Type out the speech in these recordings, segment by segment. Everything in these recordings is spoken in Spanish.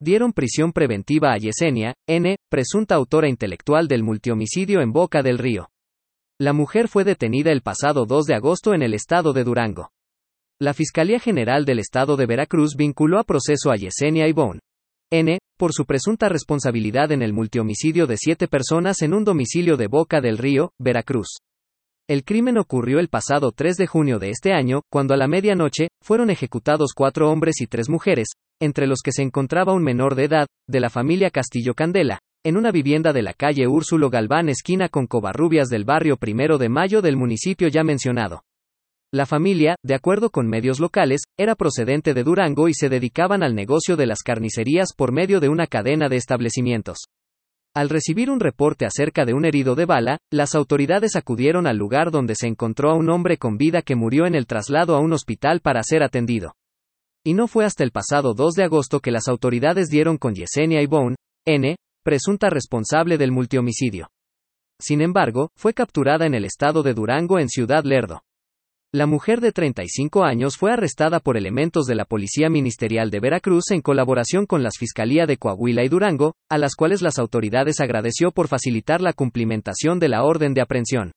dieron prisión preventiva a Yesenia, N., presunta autora intelectual del multihomicidio en Boca del Río. La mujer fue detenida el pasado 2 de agosto en el estado de Durango. La Fiscalía General del Estado de Veracruz vinculó a proceso a Yesenia Ivonne, N., por su presunta responsabilidad en el multihomicidio de siete personas en un domicilio de Boca del Río, Veracruz. El crimen ocurrió el pasado 3 de junio de este año, cuando a la medianoche, fueron ejecutados cuatro hombres y tres mujeres, entre los que se encontraba un menor de edad, de la familia Castillo Candela, en una vivienda de la calle Úrsulo Galván esquina con Covarrubias del barrio Primero de Mayo del municipio ya mencionado. La familia, de acuerdo con medios locales, era procedente de Durango y se dedicaban al negocio de las carnicerías por medio de una cadena de establecimientos. Al recibir un reporte acerca de un herido de bala, las autoridades acudieron al lugar donde se encontró a un hombre con vida que murió en el traslado a un hospital para ser atendido. Y no fue hasta el pasado 2 de agosto que las autoridades dieron con Yesenia Ibone, N., presunta responsable del multihomicidio. Sin embargo, fue capturada en el estado de Durango en Ciudad Lerdo. La mujer de 35 años fue arrestada por elementos de la Policía Ministerial de Veracruz en colaboración con las Fiscalía de Coahuila y Durango, a las cuales las autoridades agradeció por facilitar la cumplimentación de la orden de aprehensión.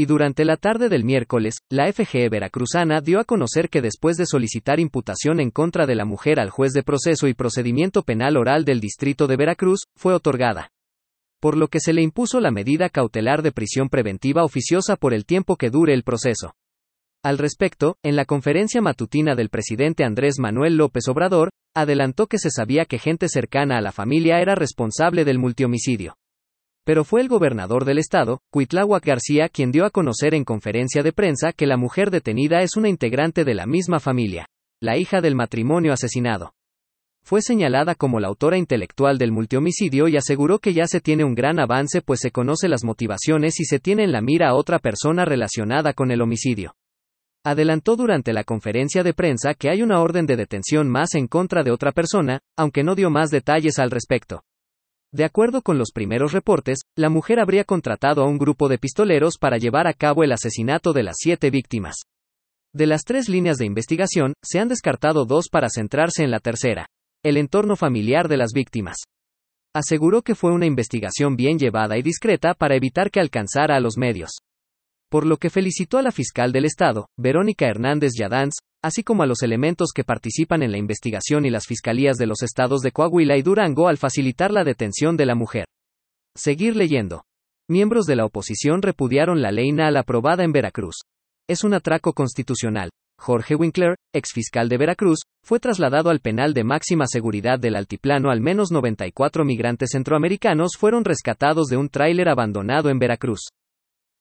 Y durante la tarde del miércoles, la FGE veracruzana dio a conocer que después de solicitar imputación en contra de la mujer al juez de proceso y procedimiento penal oral del Distrito de Veracruz, fue otorgada. Por lo que se le impuso la medida cautelar de prisión preventiva oficiosa por el tiempo que dure el proceso. Al respecto, en la conferencia matutina del presidente Andrés Manuel López Obrador, adelantó que se sabía que gente cercana a la familia era responsable del multihomicidio. Pero fue el gobernador del estado, Cuitláhuac García, quien dio a conocer en conferencia de prensa que la mujer detenida es una integrante de la misma familia, la hija del matrimonio asesinado. Fue señalada como la autora intelectual del multihomicidio y aseguró que ya se tiene un gran avance pues se conoce las motivaciones y se tiene en la mira a otra persona relacionada con el homicidio. Adelantó durante la conferencia de prensa que hay una orden de detención más en contra de otra persona, aunque no dio más detalles al respecto. De acuerdo con los primeros reportes, la mujer habría contratado a un grupo de pistoleros para llevar a cabo el asesinato de las siete víctimas. De las tres líneas de investigación, se han descartado dos para centrarse en la tercera, el entorno familiar de las víctimas. Aseguró que fue una investigación bien llevada y discreta para evitar que alcanzara a los medios por lo que felicitó a la fiscal del Estado, Verónica Hernández Yadanz, así como a los elementos que participan en la investigación y las fiscalías de los estados de Coahuila y Durango al facilitar la detención de la mujer. Seguir leyendo. Miembros de la oposición repudiaron la ley NAL aprobada en Veracruz. Es un atraco constitucional. Jorge Winkler, exfiscal de Veracruz, fue trasladado al penal de máxima seguridad del altiplano. Al menos 94 migrantes centroamericanos fueron rescatados de un tráiler abandonado en Veracruz.